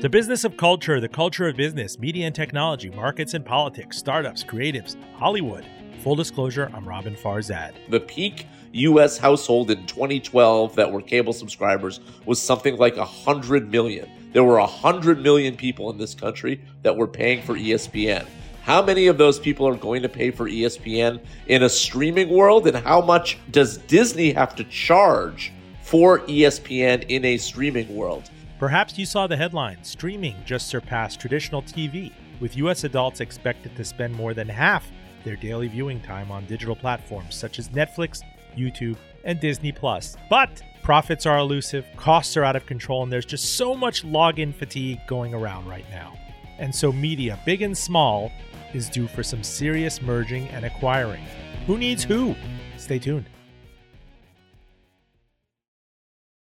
The business of culture, the culture of business, media and technology, markets and politics, startups, creatives, Hollywood. Full disclosure, I'm Roben Farzad. The peak U.S. household in 2012 that were cable subscribers was something like 100 million. There were 100 million people in this country that were paying for ESPN. How many of those people are going to pay for ESPN in a streaming world? And how much does Disney have to charge for ESPN in a streaming world? Perhaps you saw the headline streaming just surpassed traditional TV, with U.S. adults expected to spend more than half their daily viewing time on digital platforms such as Netflix, YouTube, and Disney Plus. But profits are elusive, costs are out of control, and there's just so much login fatigue going around right now. And so media, big and small, is due for some serious merging and acquiring. Who needs who? Stay tuned.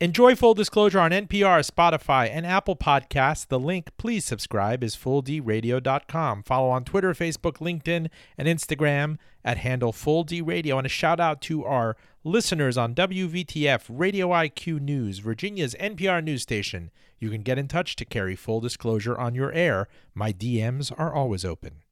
Enjoy full disclosure on NPR, Spotify, and Apple Podcasts. The link, please subscribe, is fulldradio.com. Follow on Twitter, Facebook, LinkedIn, and Instagram at handle fulldradio. And a shout out to our listeners on WVTF, Radio IQ News, Virginia's NPR news station. You can get in touch to carry full disclosure on your air. My DMs are always open.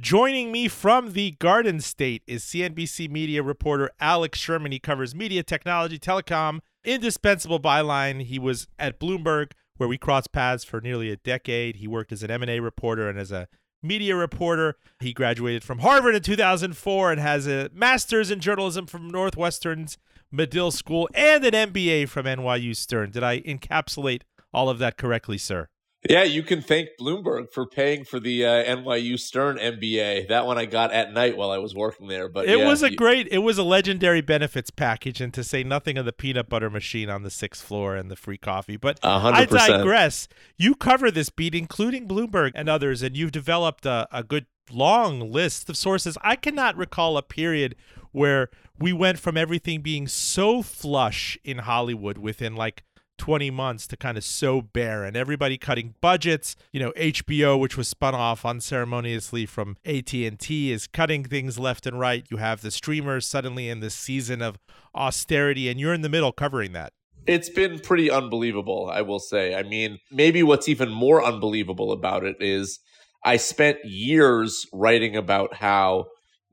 Joining me from the Garden State is CNBC media reporter Alex Sherman. He covers media, technology, telecom, indispensable byline. He was at Bloomberg, where we crossed paths for nearly a decade. He worked as an M&A reporter and as a media reporter. He graduated from Harvard in 2004 and has a master's in journalism from Northwestern's Medill School and an MBA from NYU Stern. Did I encapsulate all of that correctly, sir? Yeah, you can thank Bloomberg for paying for the uh, NYU Stern MBA. That one I got at night while I was working there. But it yeah, was a you, great, it was a legendary benefits package, and to say nothing of the peanut butter machine on the sixth floor and the free coffee. But 100%. I digress. You cover this beat, including Bloomberg and others, and you've developed a, a good long list of sources. I cannot recall a period where we went from everything being so flush in Hollywood within like 20 months to kind of so barren. Everybody cutting budgets. You know, HBO, which was spun off unceremoniously from AT&T, is cutting things left and right. You have the streamers suddenly in this season of austerity, and you're in the middle covering that. It's been pretty unbelievable, I will say. I mean, maybe what's even more unbelievable about it is I spent years writing about how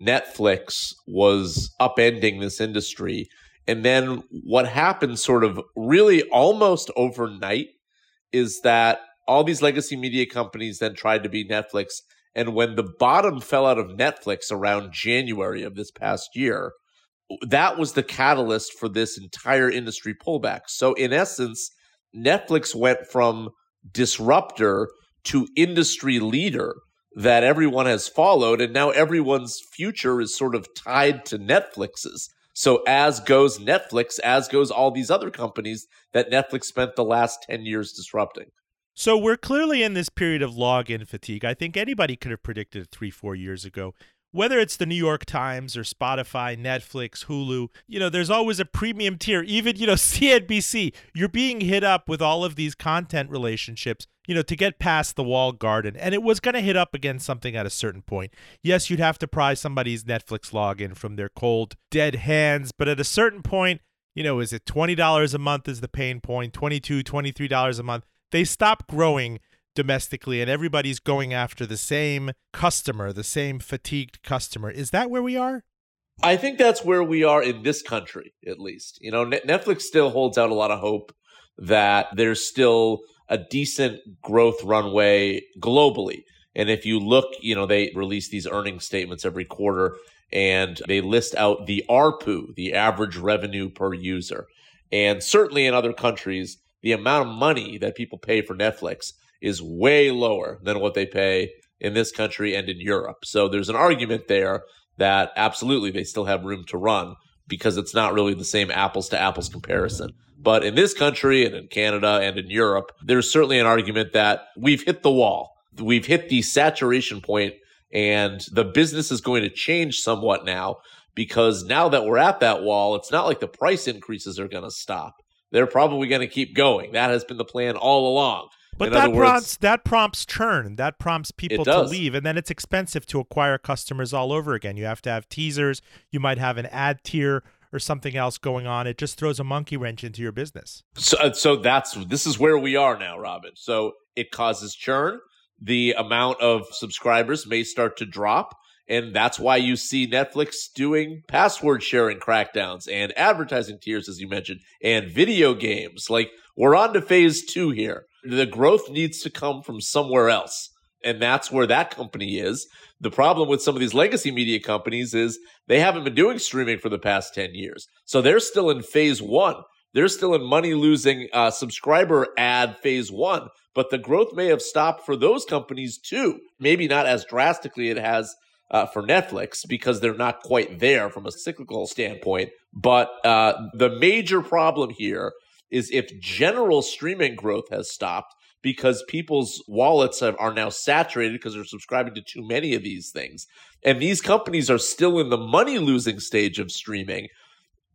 Netflix was upending this industry and then what happened sort of really almost overnight is that all these legacy media companies then tried to be Netflix. And when the bottom fell out of Netflix around January of this past year, that was the catalyst for this entire industry pullback. So, in essence, Netflix went from disruptor to industry leader that everyone has followed. And now everyone's future is sort of tied to Netflix's. So as goes Netflix, as goes all these other companies that Netflix spent the last 10 years disrupting. So we're clearly in this period of login fatigue. I think anybody could have predicted it three, four years ago. Whether it's the New York Times or Spotify, Netflix, Hulu, you know, there's always a premium tier. Even, you know, CNBC, you're being hit up with all of these content relationships you know, to get past the walled garden. And it was going to hit up against something at a certain point. Yes, you'd have to pry somebody's Netflix login from their cold, dead hands. But at a certain point, you know, is it $20 a month is the pain point, $22, $23 a month? They stop growing domestically and everybody's going after the same customer, the same fatigued customer. Is that where we are? I think that's where we are in this country, at least. You know, Netflix still holds out a lot of hope that there's still a decent growth runway globally. And if you look, you know, they release these earnings statements every quarter and they list out the ARPU, the average revenue per user. And certainly in other countries, the amount of money that people pay for Netflix is way lower than what they pay in this country and in Europe. So there's an argument there that absolutely they still have room to run. Because it's not really the same apples to apples comparison. But in this country and in Canada and in Europe, there's certainly an argument that we've hit the wall. We've hit the saturation point and the business is going to change somewhat now because now that we're at that wall, it's not like the price increases are going to stop. They're probably going to keep going. That has been the plan all along. But that prompts that prompts churn. That prompts people to leave, and then it's expensive to acquire customers all over again. You have to have teasers. You might have an ad tier or something else going on. It just throws a monkey wrench into your business. So, uh, so that's this is where we are now, Roben. So it causes churn. The amount of subscribers may start to drop. And that's why you see Netflix doing password sharing crackdowns and advertising tiers, as you mentioned, and video games. Like we're on to phase two here. The growth needs to come from somewhere else. And that's where that company is. The problem with some of these legacy media companies is they haven't been doing streaming for the past 10 years. So they're still in phase one. They're still in money losing uh, subscriber ad phase one, but the growth may have stopped for those companies too. Maybe not as drastically it has uh, for Netflix because they're not quite there from a cyclical standpoint. But uh, the major problem here is if general streaming growth has stopped because people's wallets have, are now saturated because they're subscribing to too many of these things. And these companies are still in the money losing stage of streaming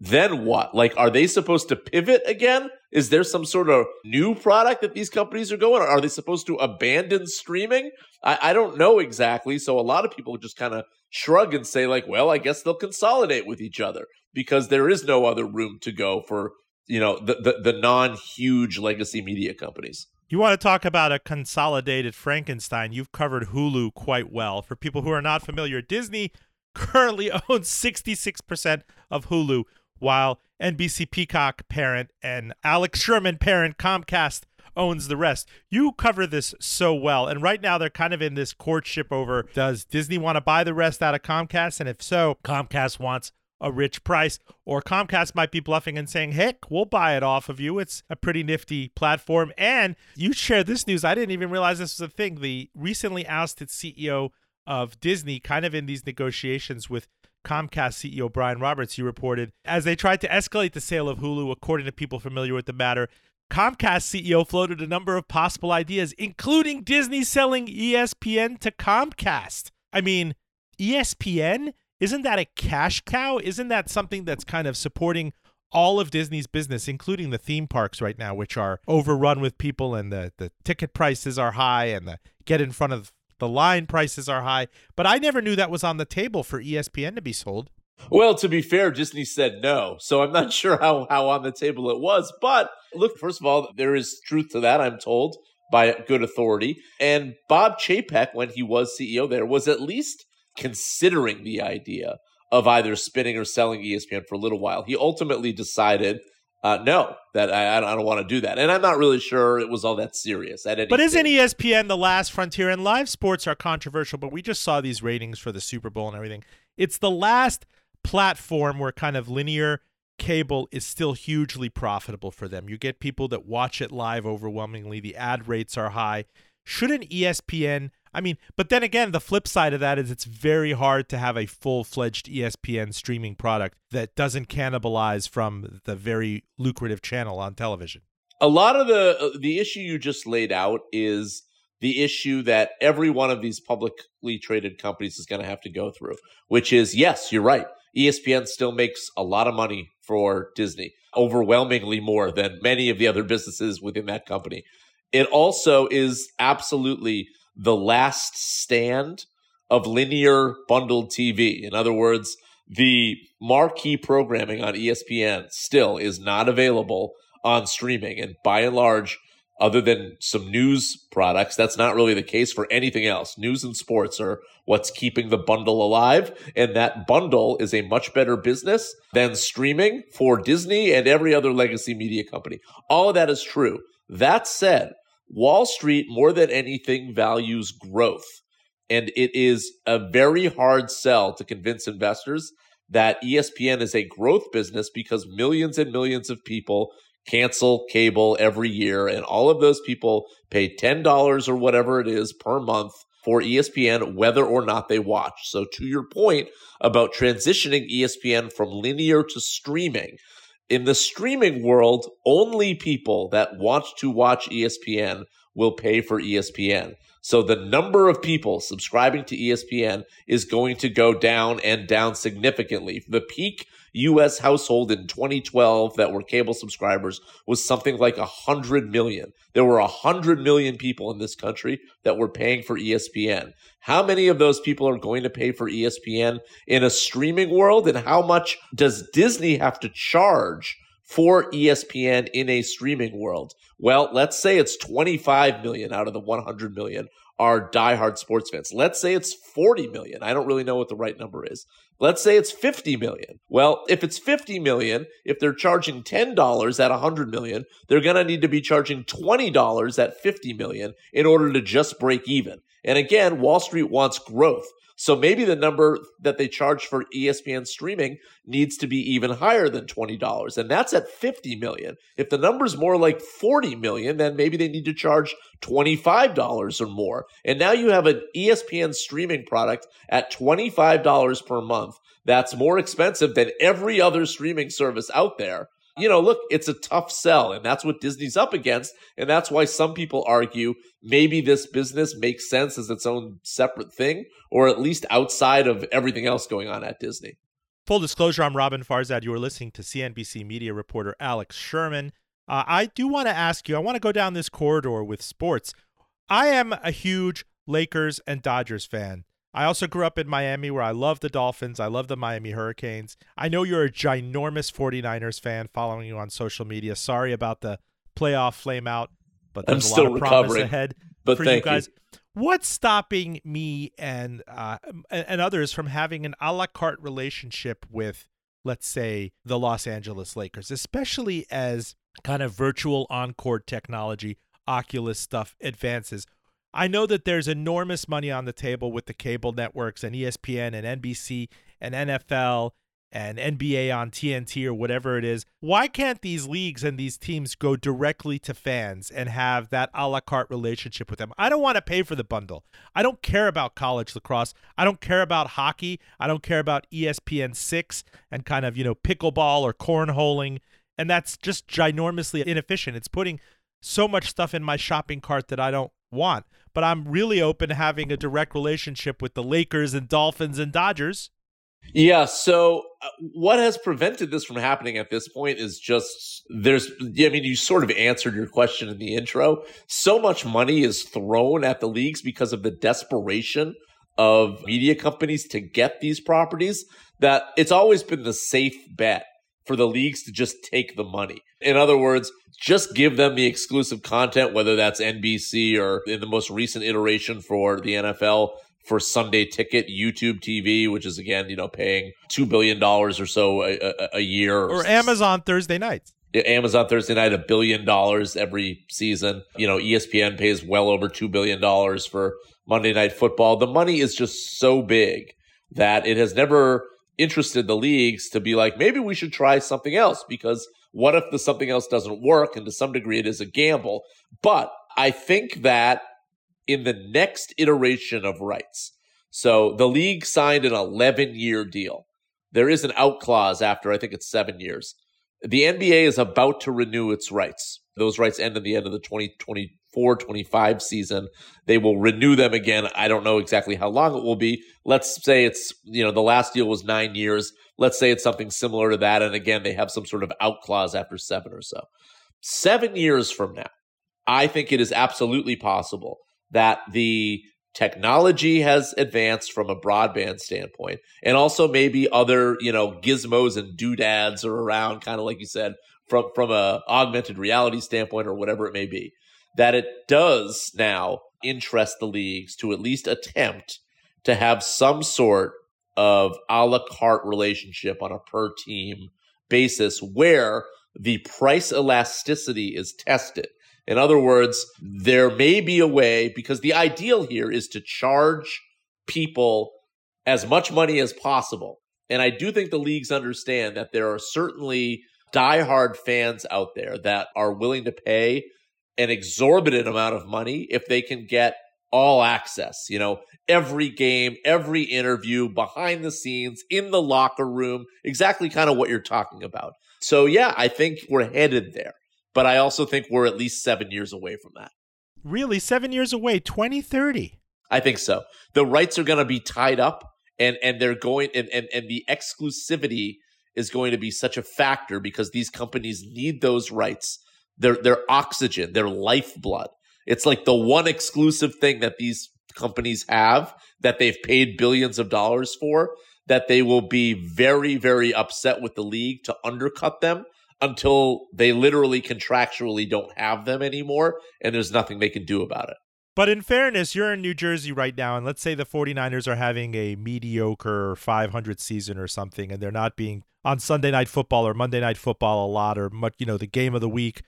then what? Like, are they supposed to pivot again? Is there some sort of new product that these companies are going? Are they supposed to abandon streaming? I, I don't know exactly. So a lot of people just kind of shrug and say, like, well, I guess they'll consolidate with each other because there is no other room to go for, you know, the, the, the non huge legacy media companies. You want to talk about a consolidated Frankenstein? You've covered Hulu quite well. For people who are not familiar, Disney currently owns 66% of Hulu while NBC Peacock parent and Alex Sherman parent Comcast owns the rest. You cover this so well. And right now they're kind of in this courtship over does Disney want to buy the rest out of Comcast? And if so, Comcast wants a rich price, or Comcast might be bluffing and saying, heck, we'll buy it off of you. It's a pretty nifty platform. And you share this news. I didn't even realize this was a thing. The recently ousted CEO of Disney, kind of in these negotiations with Comcast CEO Brian Roberts, you reported, as they tried to escalate the sale of Hulu, according to people familiar with the matter, Comcast CEO floated a number of possible ideas, including Disney selling ESPN to Comcast. I mean, ESPN? Isn't that a cash cow? Isn't that something that's kind of supporting all of Disney's business, including the theme parks right now, which are overrun with people and the, the ticket prices are high and the get in front of the line prices are high, but I never knew that was on the table for ESPN to be sold. Well, to be fair, Disney said no. So I'm not sure how, how on the table it was. But look, first of all, there is truth to that, I'm told, by good authority. And Bob Chapek, when he was CEO there, was at least considering the idea of either spinning or selling ESPN for a little while. He ultimately decided uh, no, that I, I don't want to do that. And I'm not really sure it was all that serious. At any but isn't ESPN the last frontier? And live sports are controversial, but we just saw these ratings for the Super Bowl and everything. It's the last platform where kind of linear cable is still hugely profitable for them. You get people that watch it live overwhelmingly. The ad rates are high. Shouldn't ESPN I mean, but then again, the flip side of that is it's very hard to have a full fledged ESPN streaming product that doesn't cannibalize from the very lucrative channel on television. A lot of the uh, the issue you just laid out is the issue that every one of these publicly traded companies is going to have to go through, which is yes, you're right. ESPN still makes a lot of money for Disney, overwhelmingly more than many of the other businesses within that company. It also is absolutely the last stand of linear bundled TV. In other words, the marquee programming on ESPN still is not available on streaming. And by and large, other than some news products, that's not really the case for anything else. News and sports are what's keeping the bundle alive. And that bundle is a much better business than streaming for Disney and every other legacy media company. All of that is true. That said, Wall Street, more than anything, values growth. And it is a very hard sell to convince investors that ESPN is a growth business because millions and millions of people cancel cable every year. And all of those people pay $10 or whatever it is per month for ESPN whether or not they watch. So, to your point about transitioning ESPN from linear to streaming, in the streaming world, only people that want to watch ESPN will pay for ESPN. So the number of people subscribing to ESPN is going to go down and down significantly. The peak US household in 2012 that were cable subscribers was something like 100 million. There were 100 million people in this country that were paying for ESPN. How many of those people are going to pay for ESPN in a streaming world? And how much does Disney have to charge for ESPN in a streaming world? Well, let's say it's 25 million out of the 100 million are diehard sports fans. Let's say it's 40 million. I don't really know what the right number is. Let's say it's 50 million. Well, if it's 50 million, if they're charging $10 at 100 million, they're going to need to be charging $20 at 50 million in order to just break even. And again, Wall Street wants growth. So maybe the number that they charge for ESPN streaming needs to be even higher than $20 and that's at 50 million. If the number's more like 40 million, then maybe they need to charge $25 or more. And now you have an ESPN streaming product at $25 per month. That's more expensive than every other streaming service out there you know, look, it's a tough sell, and that's what Disney's up against. And that's why some people argue maybe this business makes sense as its own separate thing, or at least outside of everything else going on at Disney. Full disclosure, I'm Roben Farzad. You are listening to CNBC media reporter Alex Sherman. Uh, I do want to ask you, I want to go down this corridor with sports. I am a huge Lakers and Dodgers fan. I also grew up in Miami where I love the Dolphins. I love the Miami Hurricanes. I know you're a ginormous 49ers fan following you on social media. Sorry about the playoff flame out, but there's I'm a lot of promise ahead but for you guys. You. What's stopping me and uh, and others from having an a la carte relationship with, let's say, the Los Angeles Lakers, especially as kind of virtual on-court technology, Oculus stuff advances? I know that there's enormous money on the table with the cable networks and ESPN and NBC and NFL and NBA on TNT or whatever it is. Why can't these leagues and these teams go directly to fans and have that a la carte relationship with them? I don't want to pay for the bundle. I don't care about college lacrosse. I don't care about hockey. I don't care about ESPN 6 and kind of, you know, pickleball or cornholing. And that's just ginormously inefficient. It's putting so much stuff in my shopping cart that I don't want. But I'm really open to having a direct relationship with the Lakers and Dolphins and Dodgers. Yeah. So, uh, what has prevented this from happening at this point is just there's, I mean, you sort of answered your question in the intro. So much money is thrown at the leagues because of the desperation of media companies to get these properties that it's always been the safe bet for the leagues to just take the money. In other words, just give them the exclusive content, whether that's NBC or in the most recent iteration for the NFL for Sunday Ticket, YouTube TV, which is again, you know, paying two billion dollars or so a, a, a year, or Amazon Thursday nights. Amazon Thursday night a billion dollars every season. You know, ESPN pays well over two billion dollars for Monday Night Football. The money is just so big that it has never interested the leagues to be like, maybe we should try something else because what if the something else doesn't work? And to some degree, it is a gamble. But I think that in the next iteration of rights, so the league signed an 11 year deal. There is an out clause after, I think it's seven years. The NBA is about to renew its rights. Those rights end at the end of the 2024 25 season. They will renew them again. I don't know exactly how long it will be. Let's say it's, you know, the last deal was nine years. Let's say it's something similar to that. And again, they have some sort of out clause after seven or so. Seven years from now, I think it is absolutely possible that the technology has advanced from a broadband standpoint and also maybe other you know gizmos and doodads are around kind of like you said from from a augmented reality standpoint or whatever it may be that it does now interest the leagues to at least attempt to have some sort of a la carte relationship on a per team basis where the price elasticity is tested in other words, there may be a way because the ideal here is to charge people as much money as possible. And I do think the leagues understand that there are certainly diehard fans out there that are willing to pay an exorbitant amount of money if they can get all access, you know, every game, every interview, behind the scenes, in the locker room, exactly kind of what you're talking about. So, yeah, I think we're headed there. But I also think we're at least seven years away from that. Really? Seven years away, 2030? I think so. The rights are going to be tied up and, and they're going, and, and, and the exclusivity is going to be such a factor because these companies need those rights. They're, they're oxygen, their lifeblood. It's like the one exclusive thing that these companies have that they've paid billions of dollars for that they will be very, very upset with the league to undercut them until they literally contractually don't have them anymore and there's nothing they can do about it. But in fairness, you're in New Jersey right now, and let's say the 49ers are having a mediocre 500 season or something, and they're not being on Sunday Night Football or Monday Night Football a lot, or much, you know the game of the week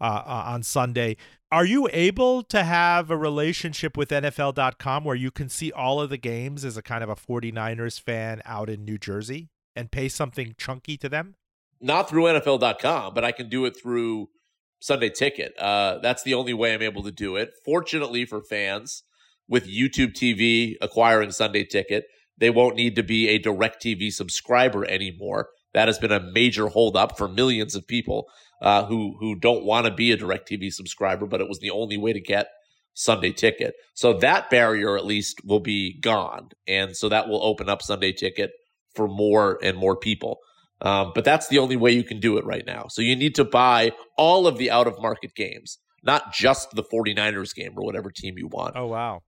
uh, uh on Sunday. Are you able to have a relationship with NFL.com where you can see all of the games as a kind of a 49ers fan out in New Jersey and pay something chunky to them? Not through NFL.com, but I can do it through Sunday Ticket. Uh, that's the only way I'm able to do it. Fortunately for fans, with YouTube TV acquiring Sunday Ticket, they won't need to be a DirecTV subscriber anymore. That has been a major holdup for millions of people uh, who who don't want to be a DirecTV subscriber, but it was the only way to get Sunday Ticket. So that barrier at least will be gone, and so that will open up Sunday Ticket for more and more people. Um, but that's the only way you can do it right now. So you need to buy all of the out of market games, not just the 49ers game or whatever team you want. Oh wow.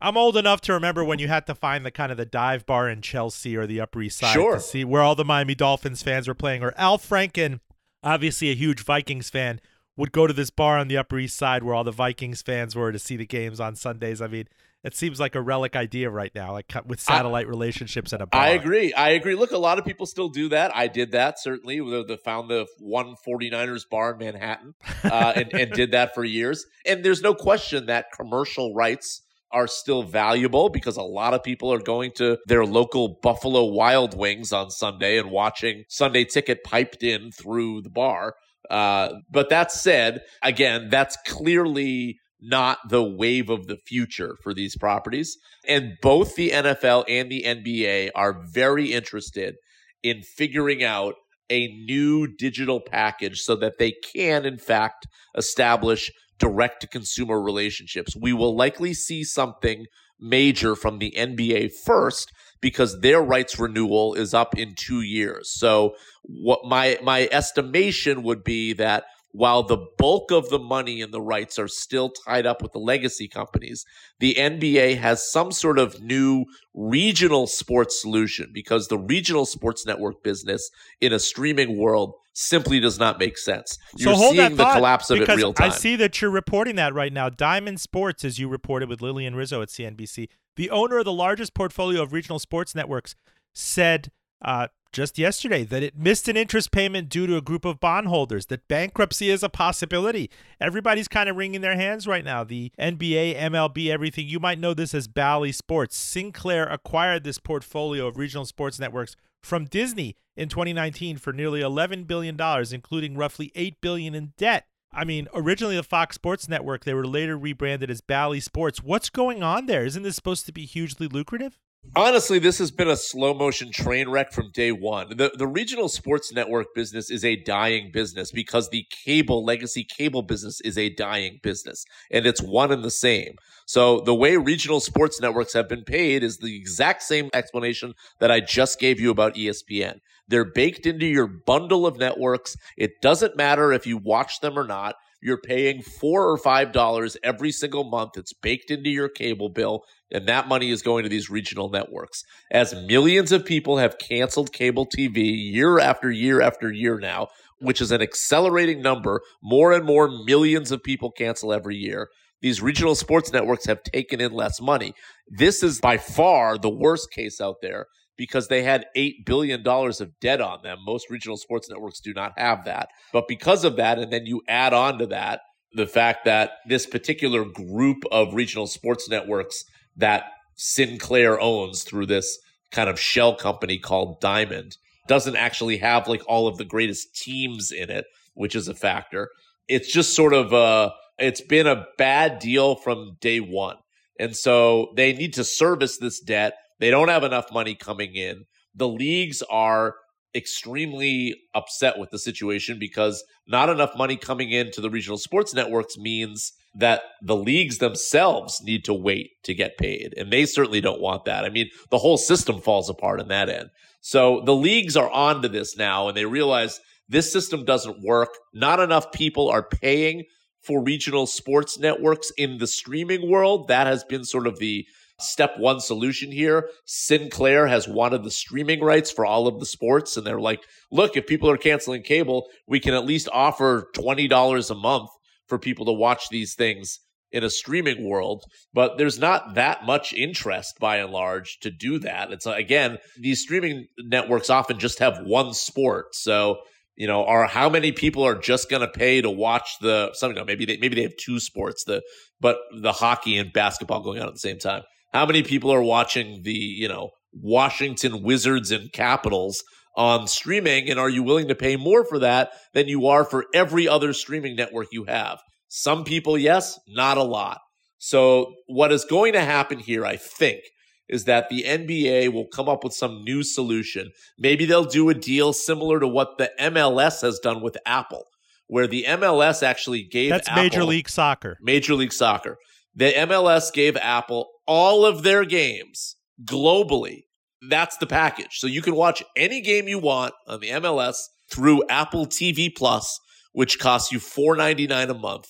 I'm old enough to remember when you had to find the kind of the dive bar in Chelsea or the Upper East Side sure. to see where all the Miami Dolphins fans were playing. Or Al Franken, obviously a huge Vikings fan, would go to this bar on the Upper East Side where all the Vikings fans were to see the games on Sundays. I mean, it seems like a relic idea right now, like with satellite I, relationships at a bar. I agree. I agree. Look, a lot of people still do that. I did that certainly. The, found the one 49ers bar in Manhattan uh, and, and did that for years. And there's no question that commercial rights are still valuable because a lot of people are going to their local Buffalo Wild Wings on Sunday and watching Sunday ticket piped in through the bar. Uh, but that said, again, that's clearly not the wave of the future for these properties. And both the NFL and the NBA are very interested in figuring out a new digital package so that they can, in fact, establish direct to consumer relationships. We will likely see something major from the NBA first because their rights renewal is up in 2 years. So what my my estimation would be that while the bulk of the money and the rights are still tied up with the legacy companies, the NBA has some sort of new regional sports solution because the regional sports network business in a streaming world simply does not make sense. You're so seeing the collapse of it real time. I see that you're reporting that right now. Diamond Sports, as you reported with Lillian Rizzo at CNBC, the owner of the largest portfolio of regional sports networks, said uh, just yesterday that it missed an interest payment due to a group of bondholders, that bankruptcy is a possibility. Everybody's kind of wringing their hands right now. The NBA, MLB, everything. You might know this as Bally Sports. Sinclair acquired this portfolio of regional sports networks from Disney in 2019 for nearly $11 billion, including roughly 8 billion in debt. I mean, originally the Fox Sports Network, they were later rebranded as Bally Sports. What's going on there? Isn't this supposed to be hugely lucrative? Honestly, this has been a slow motion train wreck from day one. The the regional sports network business is a dying business because the cable legacy cable business is a dying business, and it's one and the same. So the way regional sports networks have been paid is the exact same explanation that I just gave you about ESPN. They're baked into your bundle of networks. It doesn't matter if you watch them or not. You're paying four or five dollars every single month. It's baked into your cable bill, and that money is going to these regional networks. As millions of people have canceled cable TV year after year after year now, which is an accelerating number, more and more millions of people cancel every year. These regional sports networks have taken in less money. This is by far the worst case out there because they had $8 billion of debt on them. Most regional sports networks do not have that. But because of that, and then you add on to that the fact that this particular group of regional sports networks that Sinclair owns through this kind of shell company called Diamond doesn't actually have like all of the greatest teams in it, which is a factor. It's just sort of a, it's been a bad deal from day one. And so they need to service this debt. They don't have enough money coming in. The leagues are extremely upset with the situation because not enough money coming into the regional sports networks means that the leagues themselves need to wait to get paid. And they certainly don't want that. I mean, the whole system falls apart in that end. So the leagues are onto this now and they realize this system doesn't work. Not enough people are paying for regional sports networks in the streaming world. That has been sort of the step one solution here. Sinclair has wanted the streaming rights for all of the sports. And they're like, look, if people are canceling cable, we can at least offer $20 a month for people to watch these things in a streaming world, but there's not that much interest by and large to do that. It's again, these streaming networks often just have one sport. So, you know, are how many people are just going to pay to watch the something? You know, maybe they maybe they have two sports, the but the hockey and basketball going on at the same time. How many people are watching the, you know, Washington Wizards and Capitals on streaming and are you willing to pay more for that than you are for every other streaming network you have? Some people, yes, not a lot. So, what is going to happen here, I think, is that the NBA will come up with some new solution. Maybe they'll do a deal similar to what the MLS has done with Apple, where the MLS actually gave That's Apple, Major League Soccer. Major League Soccer. The MLS gave Apple all of their games globally. That's the package. So you can watch any game you want on the MLS through Apple TV Plus, which costs you $4.99 a month.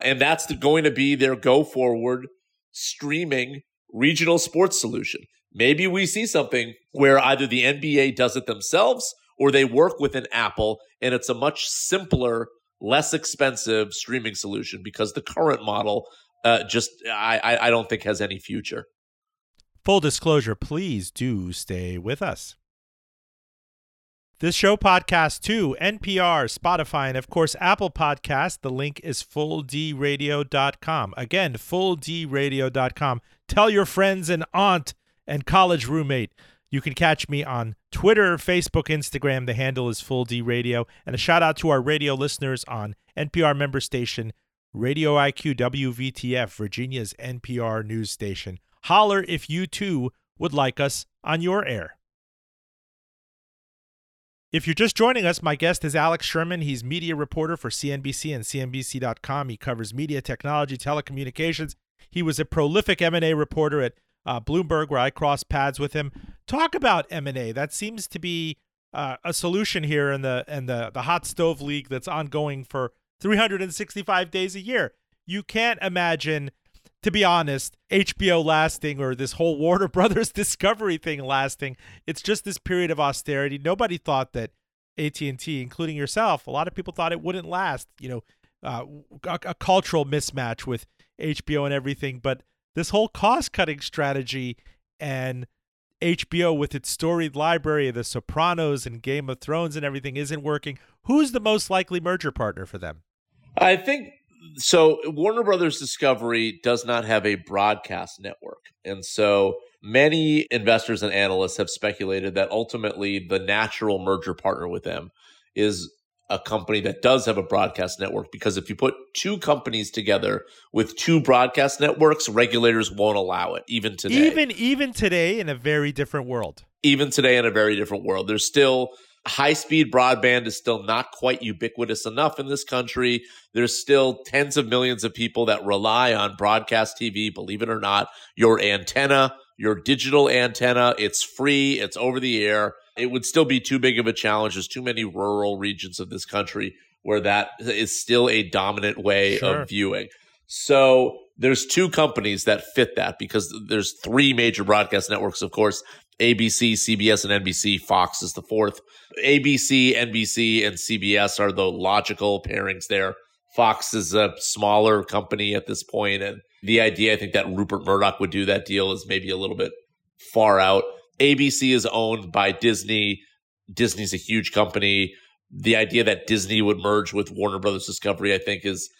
And that's the, going to be their go forward streaming regional sports solution. Maybe we see something where either the NBA does it themselves or they work with an Apple and it's a much simpler, less expensive streaming solution because the current model uh, just I, I don't think has any future. Full disclosure, please do stay with us. This show podcast to NPR, Spotify, and of course Apple Podcast. The link is fulldradio.com. Again, fulldradio.com. Tell your friends and aunt and college roommate. You can catch me on Twitter, Facebook, Instagram. The handle is Full D Radio. And a shout out to our radio listeners on NPR member station, Radio IQ WVTF, Virginia's NPR news station. Holler if you too would like us on your air. If you're just joining us, my guest is Alex Sherman. He's media reporter for CNBC and CNBC.com. He covers media, technology, telecommunications. He was a prolific M&A reporter at uh, Bloomberg, where I crossed paths with him. Talk about M&A. That seems to be uh, a solution here in the in the the hot stove league that's ongoing for 365 days a year. You can't imagine to be honest, HBO lasting or this whole Warner Brothers Discovery thing lasting. It's just this period of austerity. Nobody thought that AT&T, including yourself, a lot of people thought it wouldn't last. You know, uh, a, a cultural mismatch with HBO and everything. But this whole cost-cutting strategy and HBO with its storied library of The Sopranos and Game of Thrones and everything isn't working. Who's the most likely merger partner for them? I think so Warner Brothers Discovery does not have a broadcast network. And so many investors and analysts have speculated that ultimately the natural merger partner with them is a company that does have a broadcast network because if you put two companies together with two broadcast networks regulators won't allow it even today. Even even today in a very different world. Even today in a very different world. There's still high speed broadband is still not quite ubiquitous enough in this country. There's still tens of millions of people that rely on broadcast TV, believe it or not. Your antenna, your digital antenna, it's free, it's over the air. It would still be too big of a challenge. There's too many rural regions of this country where that is still a dominant way sure. of viewing. So there's two companies that fit that because there's three major broadcast networks, of course, ABC, CBS, and NBC. Fox is the fourth. ABC, NBC, and CBS are the logical pairings there. Fox is a smaller company at this point, and the idea I think that Rupert Murdoch would do that deal is maybe a little bit far out. ABC is owned by Disney. Disney's a huge company. The idea that Disney would merge with Warner Brothers Discovery, I think, is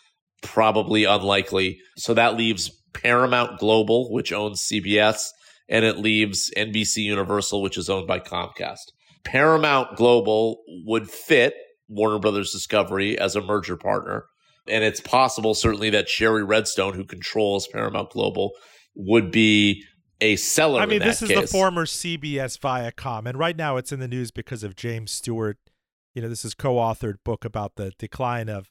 probably unlikely. So that leaves Paramount Global, which owns CBS, and it leaves NBC Universal, which is owned by Comcast. Paramount Global would fit Warner Brothers Discovery as a merger partner. And it's possible, certainly, that Shari Redstone, who controls Paramount Global, would be a seller. I mean, this is case. the former CBS Viacom, and right now it's in the news because of James Stewart. You know, this is co-authored book about the decline of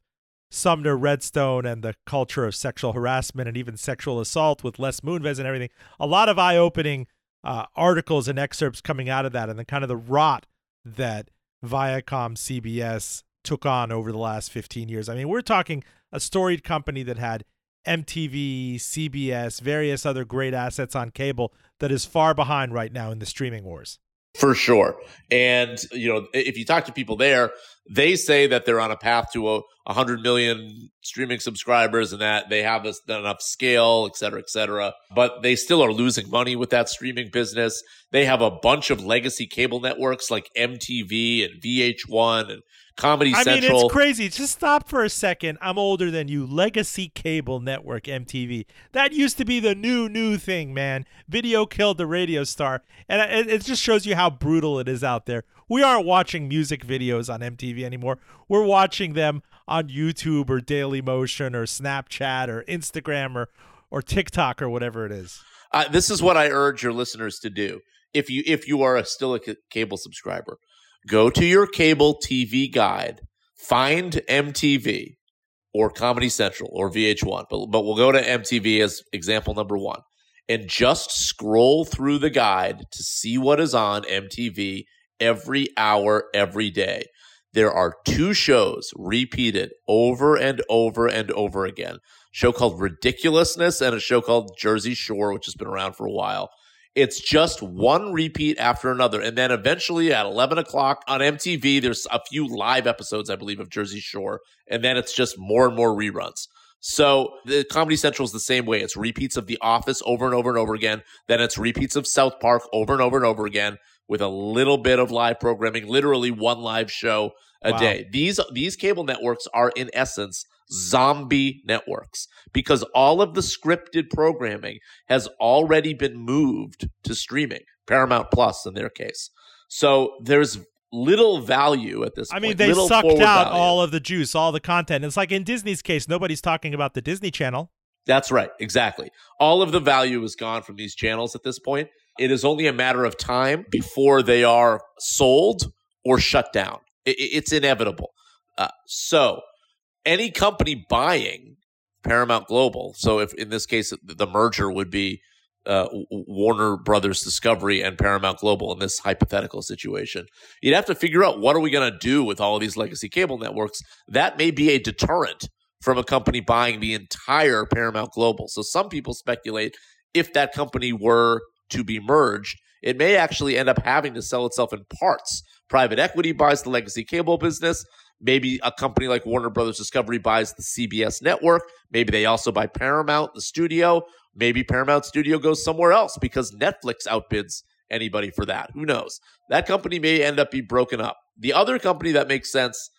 Sumner Redstone and the culture of sexual harassment and even sexual assault with Les Moonves and everything. A lot of eye-opening uh, articles and excerpts coming out of that, and the kind of the rot that Viacom CBS took on over the last 15 years. I mean, we're talking a storied company that had MTV, CBS, various other great assets on cable that is far behind right now in the streaming wars. For sure. And, you know, if you talk to people there, they say that they're on a path to a 100 million streaming subscribers and that they have enough scale, et cetera, et cetera. But they still are losing money with that streaming business. They have a bunch of legacy cable networks like MTV and VH1 and Comedy I Central. mean, it's crazy. Just stop for a second. I'm older than you. Legacy Cable Network, MTV. That used to be the new, new thing, man. Video killed the radio star. And it, it just shows you how brutal it is out there. We aren't watching music videos on MTV anymore. We're watching them on YouTube or Daily Motion or Snapchat or Instagram or, or TikTok or whatever it is. Uh, this is what I urge your listeners to do. If you if you are a, still a cable subscriber, go to your cable TV guide, find MTV or Comedy Central or VH1, but, but we'll go to MTV as example number one and just scroll through the guide to see what is on MTV every hour, every day. There are two shows repeated over and over and over again. A show called Ridiculousness and a show called Jersey Shore, which has been around for a while. It's just one repeat after another. And then eventually at 11 o'clock on MTV, there's a few live episodes, I believe, of Jersey Shore. And then it's just more and more reruns. So the Comedy Central is the same way. It's repeats of The Office over and over and over again. Then it's repeats of South Park over and over and over again with a little bit of live programming, literally one live show a wow. day. These these cable networks are in essence zombie networks because all of the scripted programming has already been moved to streaming, Paramount Plus in their case. So there's little value at this I mean, they sucked out value. all of the juice, all the content. It's like in Disney's case, nobody's talking about the Disney Channel. That's right, exactly. All of the value is gone from these channels at this point. It is only a matter of time before they are sold or shut down. it's inevitable. Uh, so any company buying Paramount Global. So if in this case the merger would be uh, Warner Brothers Discovery and Paramount Global in this hypothetical situation, you'd have to figure out what are we going to do with all of these legacy cable networks. That may be a deterrent from a company buying the entire Paramount Global. So some people speculate if that company were to be merged, it may actually end up having to sell itself in parts. Private equity buys the legacy cable business. Maybe a company like Warner Brothers Discovery buys the CBS network. Maybe they also buy Paramount, the studio. Maybe Paramount Studio goes somewhere else because Netflix outbids anybody for that. Who knows? That company may end up be broken up. The other company that makes sense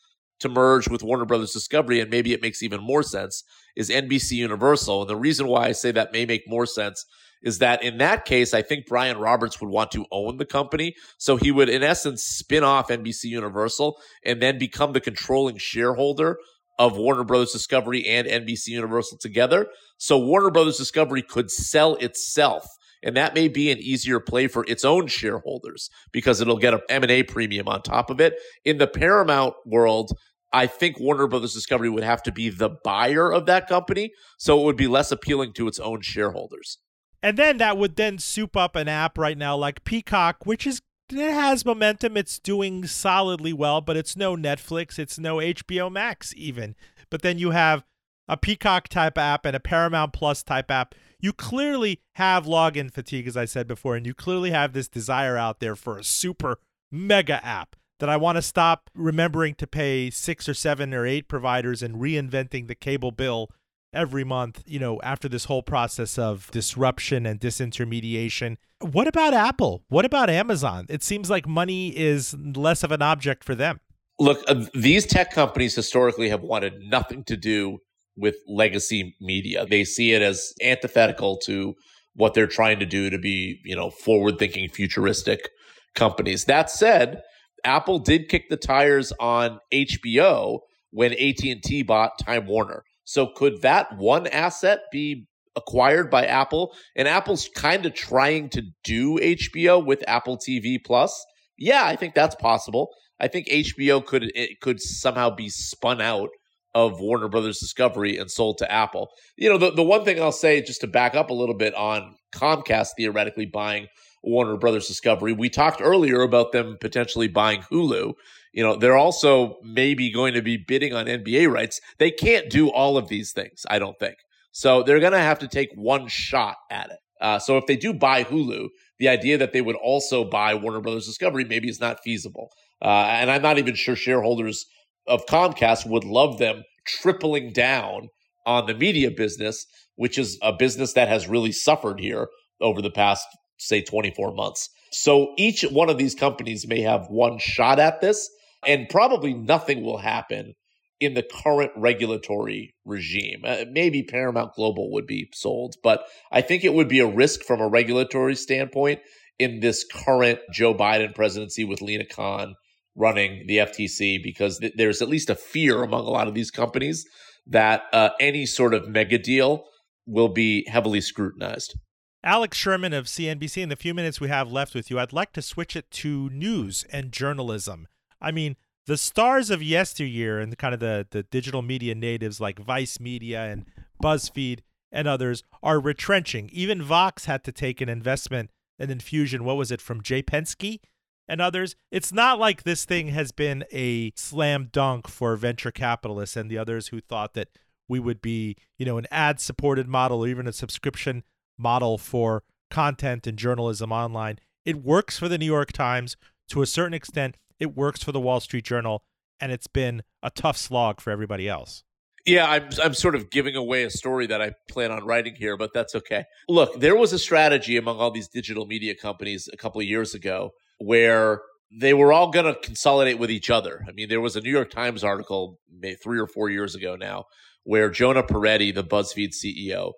to merge with Warner Brothers Discovery, and maybe it makes even more sense, is NBC Universal. And the reason why I say that may make more sense is that in that case, I think Brian Roberts would want to own the company. So he would, in essence, spin off NBC Universal and then become the controlling shareholder of Warner Brothers Discovery and NBC Universal together. So Warner Brothers Discovery could sell itself. And that may be an easier play for its own shareholders because it'll get an M&A premium on top of it. In the Paramount world, I think Warner Brothers Discovery would have to be the buyer of that company. So it would be less appealing to its own shareholders. And then that would then soup up an app right now like Peacock, which is it has momentum. It's doing solidly well, but it's no Netflix, it's no HBO Max even. But then you have a Peacock type app and a Paramount Plus type app. You clearly have login fatigue, as I said before, and you clearly have this desire out there for a super mega app that I want to stop remembering to pay six or seven or eight providers and reinventing the cable bill every month, you know, after this whole process of disruption and disintermediation. What about Apple? What about Amazon? It seems like money is less of an object for them. Look, uh, these tech companies historically have wanted nothing to do with legacy media. They see it as antithetical to what they're trying to do to be, you know, forward-thinking futuristic companies. That said, Apple did kick the tires on HBO when AT&T bought Time Warner. So could that one asset be acquired by Apple and Apple's kind of trying to do HBO with Apple TV Plus, yeah, I think that's possible. I think HBO could it could somehow be spun out of Warner Brothers Discovery and sold to Apple. You know, the, the one thing I'll say just to back up a little bit on Comcast theoretically buying Warner Brothers Discovery, we talked earlier about them potentially buying Hulu. You know, they're also maybe going to be bidding on NBA rights. They can't do all of these things, I don't think. So they're going to have to take one shot at it. Uh, so if they do buy Hulu, the idea that they would also buy Warner Brothers Discovery maybe is not feasible. Uh, and I'm not even sure shareholders of Comcast would love them tripling down on the media business, which is a business that has really suffered here over the past, say, 24 months. So each one of these companies may have one shot at this, and probably nothing will happen in the current regulatory regime. Uh, maybe Paramount Global would be sold, but I think it would be a risk from a regulatory standpoint in this current Joe Biden presidency with Lina Khan running the FTC because th- there's at least a fear among a lot of these companies that uh, any sort of mega deal will be heavily scrutinized. Alex Sherman of CNBC, in the few minutes we have left with you, I'd like to switch it to news and journalism. I mean, the stars of yesteryear and kind of the, the digital media natives like Vice Media and BuzzFeed and others are retrenching. Even Vox had to take an investment, an infusion, what was it, from Jay Penske and others. It's not like this thing has been a slam dunk for venture capitalists and the others who thought that we would be, you know, an ad supported model or even a subscription model for content and journalism online. It works for the New York Times to a certain extent it works for the Wall Street Journal, and it's been a tough slog for everybody else. Yeah, I'm I'm sort of giving away a story that I plan on writing here, but that's okay. Look, there was a strategy among all these digital media companies a couple of years ago where they were all going to consolidate with each other. I mean, there was a New York Times article three or four years ago now where Jonah Peretti, the BuzzFeed CEO,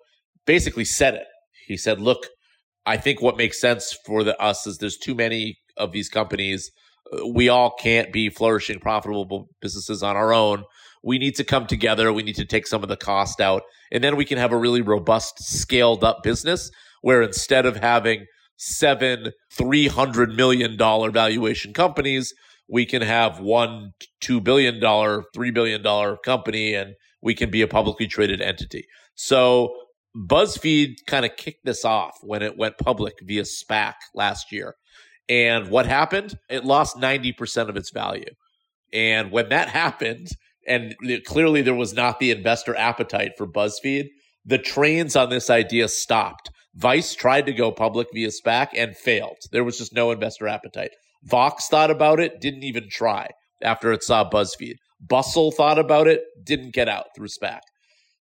basically said it. He said, "Look, I think what makes sense for the, us is there's too many of these companies we all can't be flourishing, profitable businesses on our own. We need to come together. We need to take some of the cost out. And then we can have a really robust, scaled up business where instead of having seven $300 million valuation companies, we can have one $2 billion, $3 billion company, and we can be a publicly traded entity. So BuzzFeed kind of kicked this off when it went public via SPAC last year. And what happened? It lost 90% of its value. And when that happened, and clearly there was not the investor appetite for BuzzFeed, the trains on this idea stopped. Vice tried to go public via SPAC and failed. There was just no investor appetite. Vox thought about it, didn't even try after it saw BuzzFeed. Bustle thought about it, didn't get out through SPAC.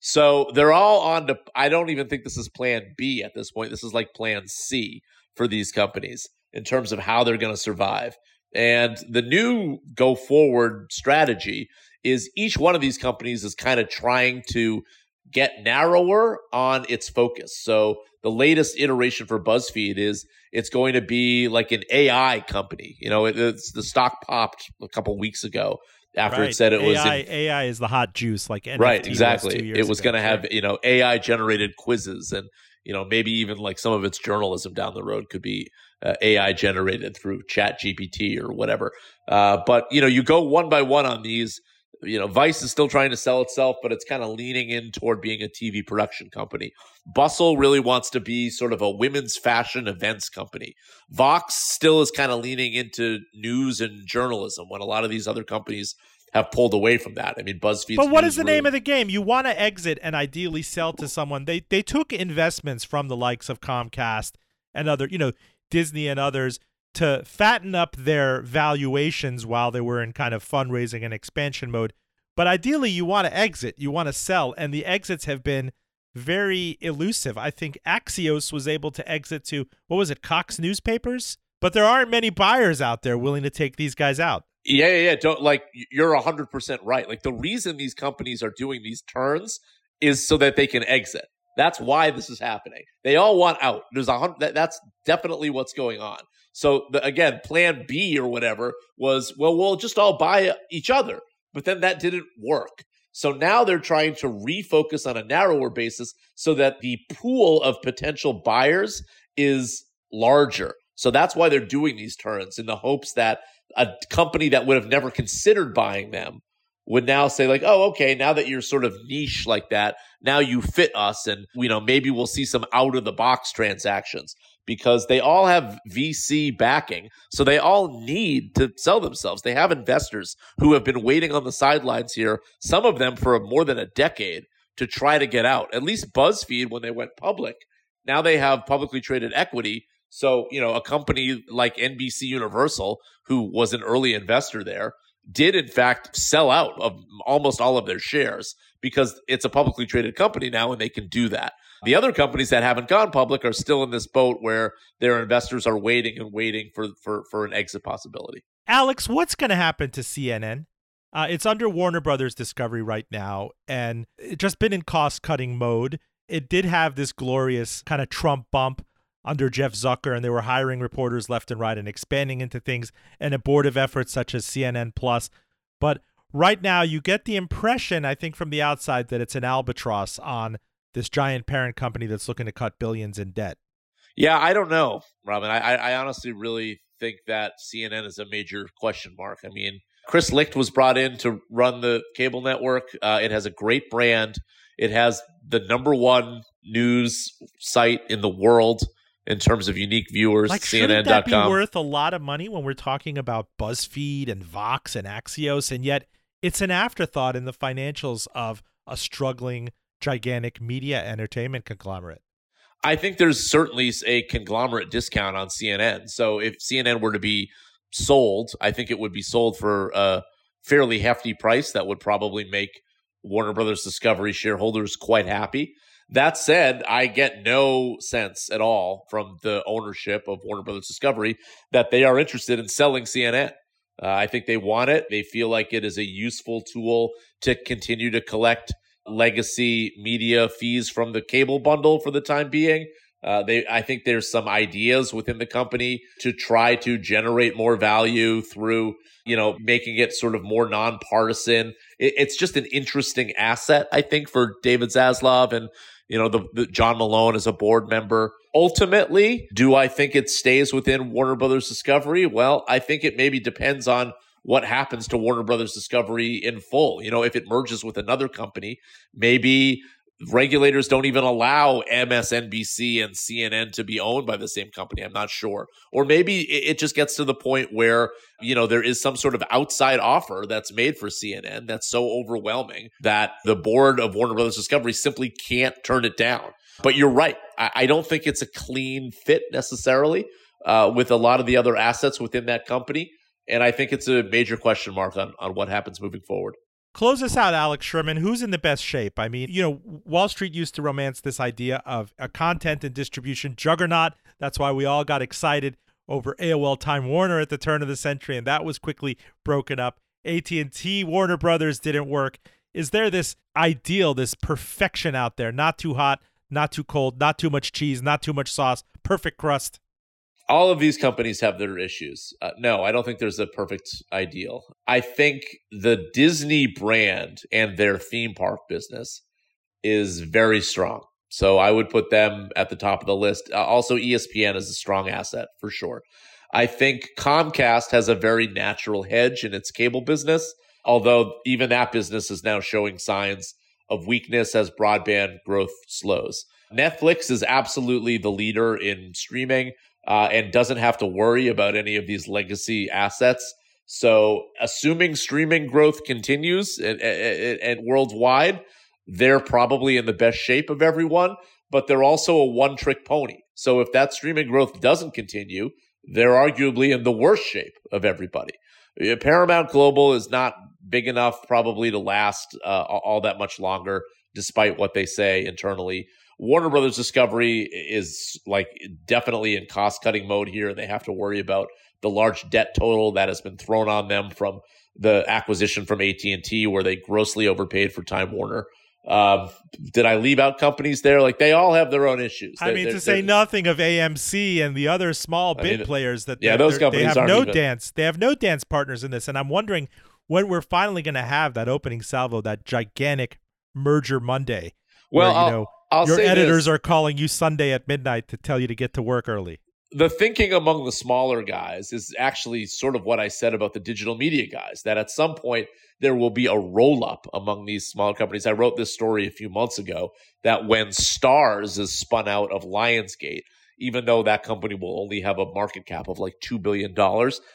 So they're all on to, I don't even think this is plan B at this point. This is like plan C for these companies in terms of how they're going to survive. And the new go forward strategy is each one of these companies is kind of trying to get narrower on its focus. So the latest iteration for BuzzFeed is it's going to be like an AI company. You know, it, it's the stock popped a couple weeks ago after right. it said it AI, was in, AI is the hot juice, like NFT right, exactly. Was it was going to have you know AI generated quizzes and you know maybe even like some of its journalism down the road could be uh, AI generated through Chat GPT or whatever. Uh, but you know, you go one by one on these. You know, Vice is still trying to sell itself, but it's kind of leaning in toward being a TV production company. Bustle really wants to be sort of a women's fashion events company. Vox still is kind of leaning into news and journalism when a lot of these other companies have pulled away from that. I mean, BuzzFeed. But what is the name of the game? You want to exit and ideally sell to someone. They they took investments from the likes of Comcast and other. You know, Disney and others to fatten up their valuations while they were in kind of fundraising and expansion mode. But ideally, you want to exit, you want to sell, and the exits have been very elusive. I think Axios was able to exit to, what was it, Cox Newspapers? But there aren't many buyers out there willing to take these guys out. Yeah, yeah, yeah. Don't like you're hundred percent right. Like the reason these companies are doing these turns is so that they can exit. That's why this is happening. They all want out. There's a hundred. That, that's definitely what's going on. So the, again, Plan B or whatever was well, we'll just all buy each other. But then that didn't work. So now they're trying to refocus on a narrower basis so that the pool of potential buyers is larger. So that's why they're doing these turns in the hopes that a company that would have never considered buying them would now say like, oh, okay, now that you're sort of niche like that, now you fit us, and you know maybe we'll see some out of the box transactions because they all have VC backing, so they all need to sell themselves. They have investors who have been waiting on the sidelines here, some of them for more than a decade, to try to get out. At least BuzzFeed, when they went public, now they have publicly traded equity. So, you know, a company like NBC Universal, who was an early investor there, did in fact sell out of almost all of their shares because it's a publicly traded company now and they can do that. The other companies that haven't gone public are still in this boat where their investors are waiting and waiting for for, for an exit possibility. Alex, what's going to happen to CNN? Uh, it's under Warner Brothers Discovery right now, and it just been in cost cutting mode. It did have this glorious kind of Trump bump under Jeff Zucker, and they were hiring reporters left and right and expanding into things and abortive efforts such as CNN Plus. But right now, you get the impression, I think, from the outside that it's an albatross on this giant parent company that's looking to cut billions in debt. Yeah, I don't know, Roben. I, I honestly really think that CNN is a major question mark. I mean, Chris Licht was brought in to run the cable network. Uh, it has a great brand. It has the number one news site in the world in terms of unique viewers. Like, CNN.com. That be worth a lot of money when we're talking about BuzzFeed and Vox and Axios, and yet it's an afterthought in the financials of a struggling, gigantic media entertainment conglomerate. I think there's certainly a conglomerate discount on CNN. So if CNN were to be sold, I think it would be sold for a fairly hefty price that would probably make Warner Brothers Discovery shareholders quite happy. That said, I get no sense at all from the ownership of Warner Brothers Discovery that they are interested in selling CNN. Uh, I think they want it. They feel like it is a useful tool to continue to collect legacy media fees from the cable bundle for the time being. Uh, they, I think there's some ideas within the company to try to generate more value through, you know, making it sort of more nonpartisan. It, it's just an interesting asset, I think, for David Zaslav and you know, the, the, John Malone as a board member. Ultimately, do I think it stays within Warner Brothers Discovery? Well, I think it maybe depends on what happens to Warner Brothers Discovery in full. You know, if it merges with another company, maybe regulators don't even allow MSNBC and CNN to be owned by the same company. I'm not sure. Or maybe it just gets to the point where, you know, there is some sort of outside offer that's made for CNN that's so overwhelming that the board of Warner Brothers Discovery simply can't turn it down. But you're right. I, don't think it's a clean fit necessarily uh, with a lot of the other assets within that company. And I think it's a major question mark on, on what happens moving forward. Close us out, Alex Sherman. Who's in the best shape? I mean, you know, Wall Street used to romance this idea of a content and distribution juggernaut. That's why we all got excited over AOL Time Warner at the turn of the century, and that was quickly broken up. AT&T, Warner Brothers didn't work. Is there this ideal, this perfection out there? Not too hot, not too cold, not too much cheese, not too much sauce, perfect crust all of these companies have their issues. Uh, no, I don't think there's a perfect ideal. I think the Disney brand and their theme park business is very strong. So I would put them at the top of the list. Uh, also, ESPN is a strong asset for sure. I think Comcast has a very natural hedge in its cable business, although even that business is now showing signs of weakness as broadband growth slows. Netflix is absolutely the leader in streaming uh, and doesn't have to worry about any of these legacy assets. So, assuming streaming growth continues and, and, and worldwide, they're probably in the best shape of everyone, but they're also a one trick pony. So, if that streaming growth doesn't continue, they're arguably in the worst shape of everybody. Paramount Global is not big enough, probably, to last uh, all that much longer, despite what they say internally. Warner Brothers Discovery is like definitely in cost cutting mode here. And they have to worry about the large debt total that has been thrown on them from the acquisition from AT and T, where they grossly overpaid for Time Warner. Um, did I leave out companies there? Like they all have their own issues. I mean, to say nothing of AMC and the other small bid I mean, players that yeah, those companies they have no even... dance. They have no dance partners in this, and I'm wondering when we're finally going to have that opening salvo, that gigantic merger Monday. Well, where, you know, I'll your editors this. are calling you Sunday at midnight to tell you to get to work early. the thinking among the smaller guys is actually sort of what I said about the digital media guys that at some point there will be a roll up among these smaller companies. I wrote this story a few months ago that when Starz is spun out of Lionsgate, even though that company will only have a market cap of like $2 billion,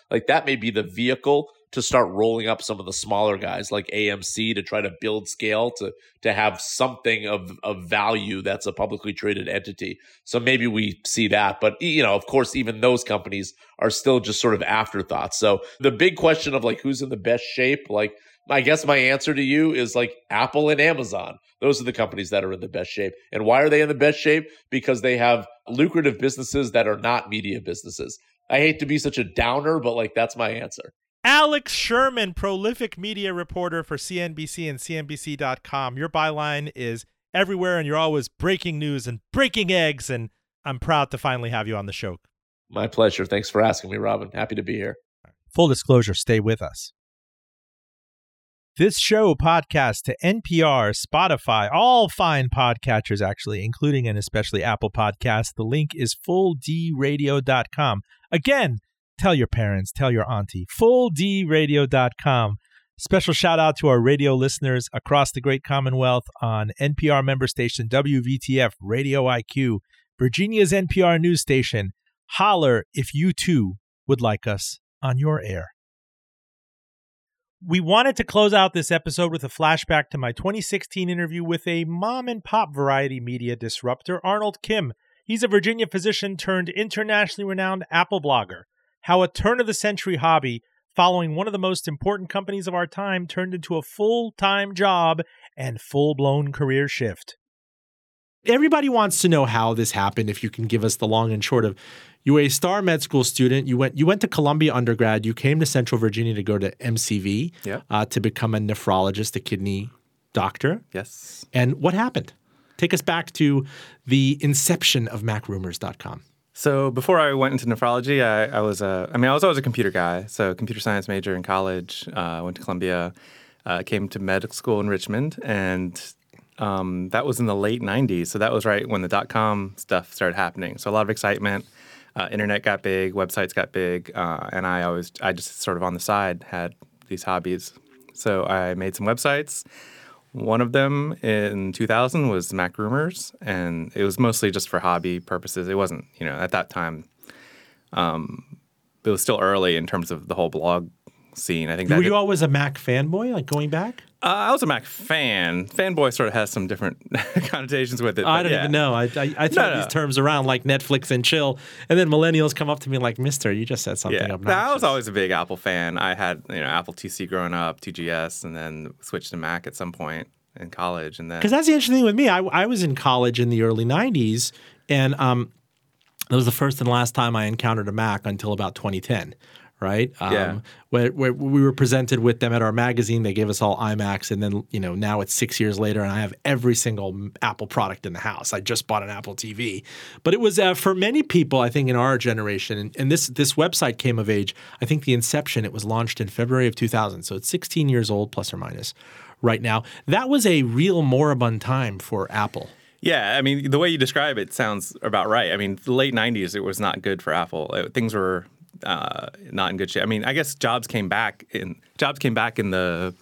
like that may be the vehicle to start rolling up some of the smaller guys like AMC to try to build scale to to have something of of value that's a publicly traded entity. So maybe we see that, but you know, of course, even those companies are still just sort of afterthoughts. So the big question of like who's in the best shape, like I guess my answer to you is like Apple and Amazon. Those are the companies that are in the best shape. And why are they in the best shape? Because they have lucrative businesses that are not media businesses. I hate to be such a downer, but like that's my answer. Alex Sherman, prolific media reporter for CNBC and CNBC.com. Your byline is everywhere, and you're always breaking news and breaking eggs. And I'm proud to finally have you on the show. My pleasure. Thanks for asking me, Roben. Happy to be here. Full disclosure, stay with us. This show podcast to NPR, Spotify, all fine podcatchers, actually, including and especially Apple Podcasts. The link is fulldradio.com. Again, tell your parents, tell your auntie, fulldradio.com. Special shout out to our radio listeners across the great Commonwealth on NPR member station WVTF Radio IQ, Virginia's NPR news station. Holler if you too would like us on your air. We wanted to close out this episode with a flashback to my 2016 interview with a mom and pop variety media disruptor, Arnold Kim. He's a Virginia physician turned internationally renowned Apple blogger. How a turn of the century hobby following one of the most important companies of our time turned into a full time job and full blown career shift. Everybody wants to know how this happened. If you can give us the long and short of, you were a star med school student. You went you went to Columbia undergrad. You came to Central Virginia to go to MCV Yeah. uh, to become a nephrologist, a kidney doctor. Yes. And what happened? Take us back to the inception of MacRumors.com. So before I went into nephrology, I, I was a, I mean, I was always a computer guy. So computer science major in college. Uh, went to Columbia. Uh, came to medical school in Richmond, and um, that was in the late '90s. So that was right when the dot com stuff started happening. So a lot of excitement. Uh, internet got big, websites got big, uh, and I always, I just sort of on the side had these hobbies. So I made some websites. One of them in 2000 was Mac Rumors, and it was mostly just for hobby purposes. It wasn't, you know, at that time, um, it was still early in terms of the whole blog scene. I think that Were you always a Mac fanboy, like going back? Uh, I was a Mac fan. Fanboy sort of has some different connotations with it. I don't yeah. even know. I I, I throw No, no. these terms around like Netflix and chill, and then millennials come up to me like, "Mister, you just said something Yeah, obnoxious." I was always a big Apple fan. I had you know Apple 2C growing up, 2GS, and then switched to Mac at some point in college, and then Because that's the interesting thing with me. I, I was in college in the early 90s, and um, that was the first and last time I encountered a Mac until about 2010, right? Um, Yeah. Where, where we were presented with them at our magazine. They gave us all iMacs, and then, you know, now it's six years later, and I have every single Apple product in the house. I just bought an Apple TV. But it was uh, for many people, I think, in our generation, and, and this, this website came of age, I think the inception, it was launched in February of 2000. So it's 16 years old, plus or minus right now. That was a real moribund time for Apple. Yeah, I mean, the way you describe it sounds about right. I mean, the late '90s, it was not good for Apple. Uh, Things were uh, not in good shape. I mean, I guess Jobs came back in Jobs came back in the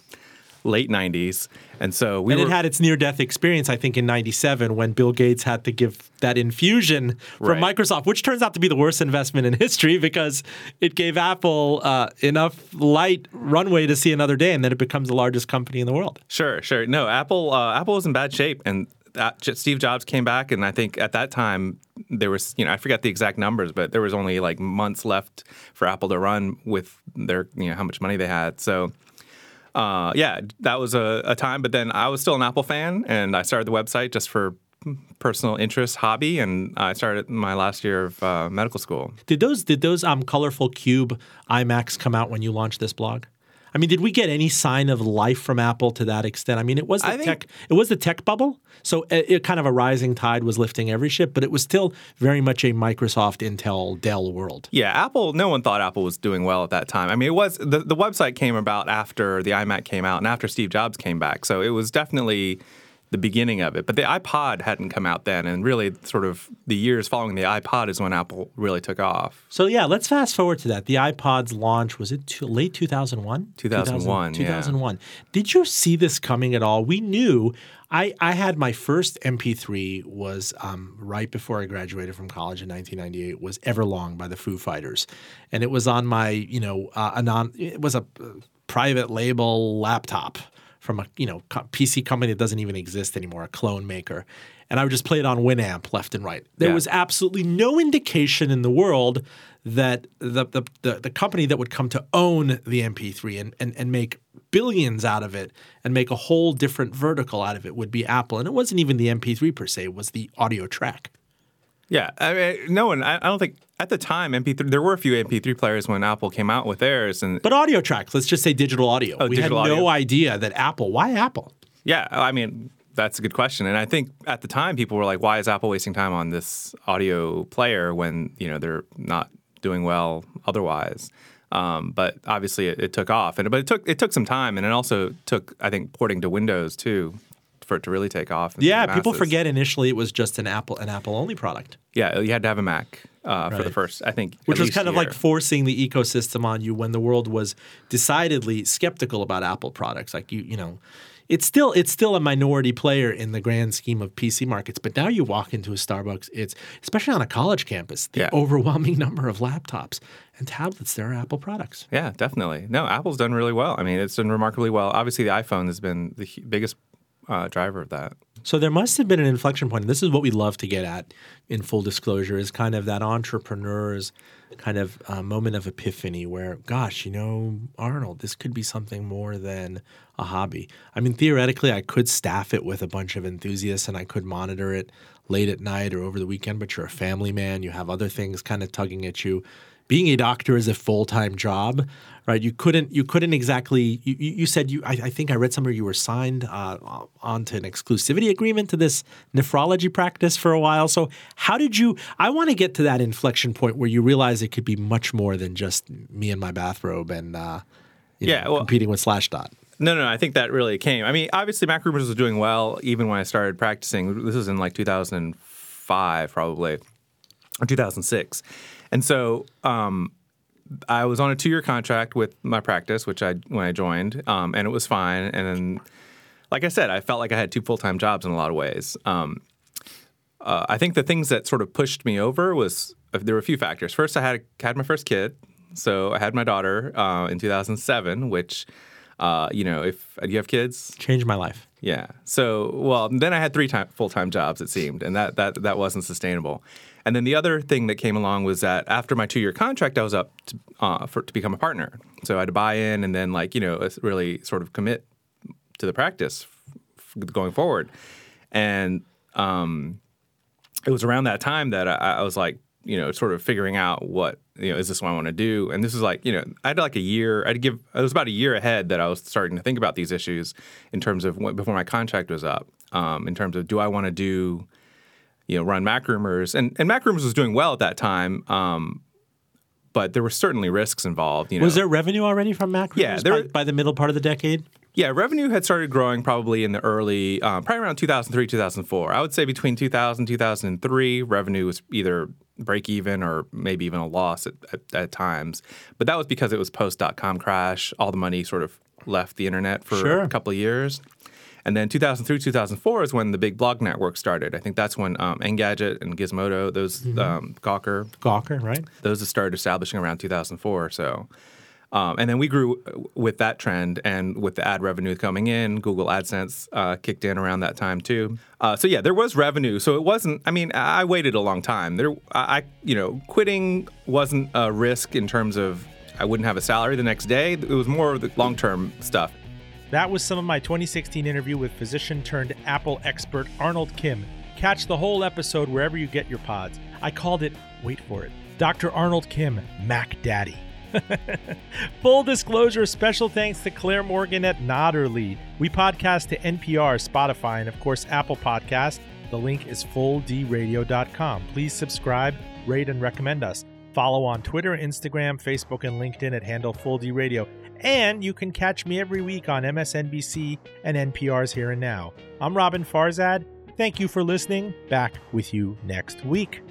late '90s, and so we and were, it had its near death experience, I think, in 97 when Bill Gates had to give that infusion from Right. Microsoft, which turns out to be the worst investment in history because it gave Apple uh, enough light runway to see another day and then it becomes the largest company in the world. Sure, sure. No, Apple uh, Apple was in bad shape, and that, Steve Jobs came back, and I think at that time there was, you know, I forget the exact numbers, but there was only like months left for Apple to run with their, you know, how much money they had. So, uh, yeah, that was a, a time. But then I was still an Apple fan, and I started the website just for personal interest, hobby, and I started my last year of uh, medical school. Did those did those um colorful cube iMacs come out when you launched this blog? I mean, did we get any sign of life from Apple to that extent? I mean, it was the I think- tech. It was the tech bubble, so it, it kind of a rising tide was lifting every ship, but it was still very much a Microsoft, Intel, Dell world. Yeah, Apple. No one thought Apple was doing well at that time. I mean, it was the the website came about after the iMac came out and after Steve Jobs came back, so it was definitely the beginning of it. But the iPod hadn't come out then, and really, sort of the years following the iPod is when Apple really took off. So yeah, let's fast forward to that. The iPod's launch was it too, late 2001? 2001, yeah. 2001. Did you see this coming at all? We knew. I, I had my first MP3 was um, right before I graduated from college in 1998 was Everlong by the Foo Fighters, and it was on my you know uh, a non it was a uh, private label laptop from a you know PC company that doesn't even exist anymore, a clone maker, and I would just play it on Winamp left and right. There Yeah. was absolutely no indication in the world that the, the the the company that would come to own the MP3 and, and and make billions out of it and make a whole different vertical out of it would be Apple. And it wasn't even the MP3 per se; it was the audio track. Yeah, I mean, no one. I, I don't think at the time MP3. There were a few MP3 players when Apple came out with theirs, and But audio tracks, let's just say digital audio. Oh, we digital had no audio. idea that Apple. Why Apple? Yeah, I mean that's a good question, and I think at the time people were like, "Why is Apple wasting time on this audio player when you know they're not doing well otherwise?" Um, but obviously it, it took off, and but it took it took some time, and it also took I think porting to Windows too for it to really take off. Yeah, people forget initially it was just an Apple an Apple only product. Yeah, you had to have a Mac uh, for the first, I think, which was kind of like forcing the ecosystem on you when the world was decidedly skeptical about Apple products. Like you, you know, it's still it's still a minority player in the grand scheme of PC markets. But now you walk into a Starbucks, it's especially on a college campus, the Yeah. overwhelming number of laptops and tablets that are Apple products. Yeah, definitely. No, Apple's done really well. I mean, it's done remarkably well. Obviously, the iPhone has been the biggest uh, driver of that. So there must have been an inflection point. This is what we love to get at in full disclosure is kind of that entrepreneur's kind of uh, moment of epiphany where, gosh, you know, Arnold, this could be something more than a hobby. I mean, theoretically, I could staff it with a bunch of enthusiasts and I could monitor it late at night or over the weekend, but you're a family man. You have other things kind of tugging at you. Being a doctor is a full time job, right? You couldn't you couldn't exactly. You, you said you. I, I think I read somewhere you were signed uh, onto an exclusivity agreement to this nephrology practice for a while. So how did you? I want to get to that inflection point where you realize it could be much more than just me in my bathrobe and uh, Yeah, know, well- competing with Slashdot. No, no, no, I think that really came. I mean, obviously, Mac Rumors was doing well even when I started practicing. This was in like 2005, probably, or 2006. And so um, I was on a two year contract with my practice, which I when I joined, um, and it was fine. And then, like I said, I felt like I had two full time jobs in a lot of ways. Um, uh, I think the things that sort of pushed me over was uh, there were a few factors. First, I had had my first kid, so I had my daughter uh, in 2007, which. Uh, you know, if you have kids? Changed my life. Yeah. So, well, then I had three time, full-time jobs. It seemed, and that that that wasn't sustainable. And then the other thing that came along was that after my two-year contract, I was up to, uh, for to become a partner. So I had to buy in, and then like you know, really sort of commit to the practice going forward. And um, it was around that time that I, I was like, you know, sort of figuring out what, you know, is this what I want to do? And this is like, you know, I had like a year, I'd give, it was about a year ahead that I was starting to think about these issues in terms of when, before my contract was up, um, in terms of do I want to do, you know, run Mac Rumors? And, and Mac Rumors was doing well at that time. Um, but there were certainly risks involved. You know, Was there revenue already from Mac? Yeah, there- by, by the middle part of the decade. Yeah, revenue had started growing probably in the early, um, probably around 2003, 2004. I would say between 2000, 2003, revenue was either break even or maybe even a loss at, at, at times. But that was because it was post dot com crash. All the money sort of left the internet for Sure. a couple of years. And then 2003, 2004 is when the big blog network started. I think that's when um, Engadget and Gizmodo, those um, Gawker, Gawker, right? those started establishing around 2004 or so. Um, and then we grew with that trend and with the ad revenue coming in, Google AdSense uh, kicked in around that time too. Uh, so yeah, there was revenue. So it wasn't. I mean, I waited a long time. There, I, I- you know, quitting wasn't a risk in terms of I wouldn't have a salary the next day. It was more of the long term stuff. That was some of my 2016 interview with physician turned Apple expert Arnold Kim. Catch the whole episode wherever you get your pods. I called it, wait for it, Dr. Arnold Kim, Mac Daddy. Full disclosure special thanks to Claire Morgan at Nodderly. We podcast to NPR, Spotify, and of course, Apple Podcast. The link is fulldradio.com. Please subscribe, rate, and recommend us. Follow on Twitter, Instagram, Facebook, and LinkedIn at handle Full D Radio. And you can catch me every week on MSNBC and NPR's Here and Now. I'm Roben Farzad. Thank you for listening. Back with you next week.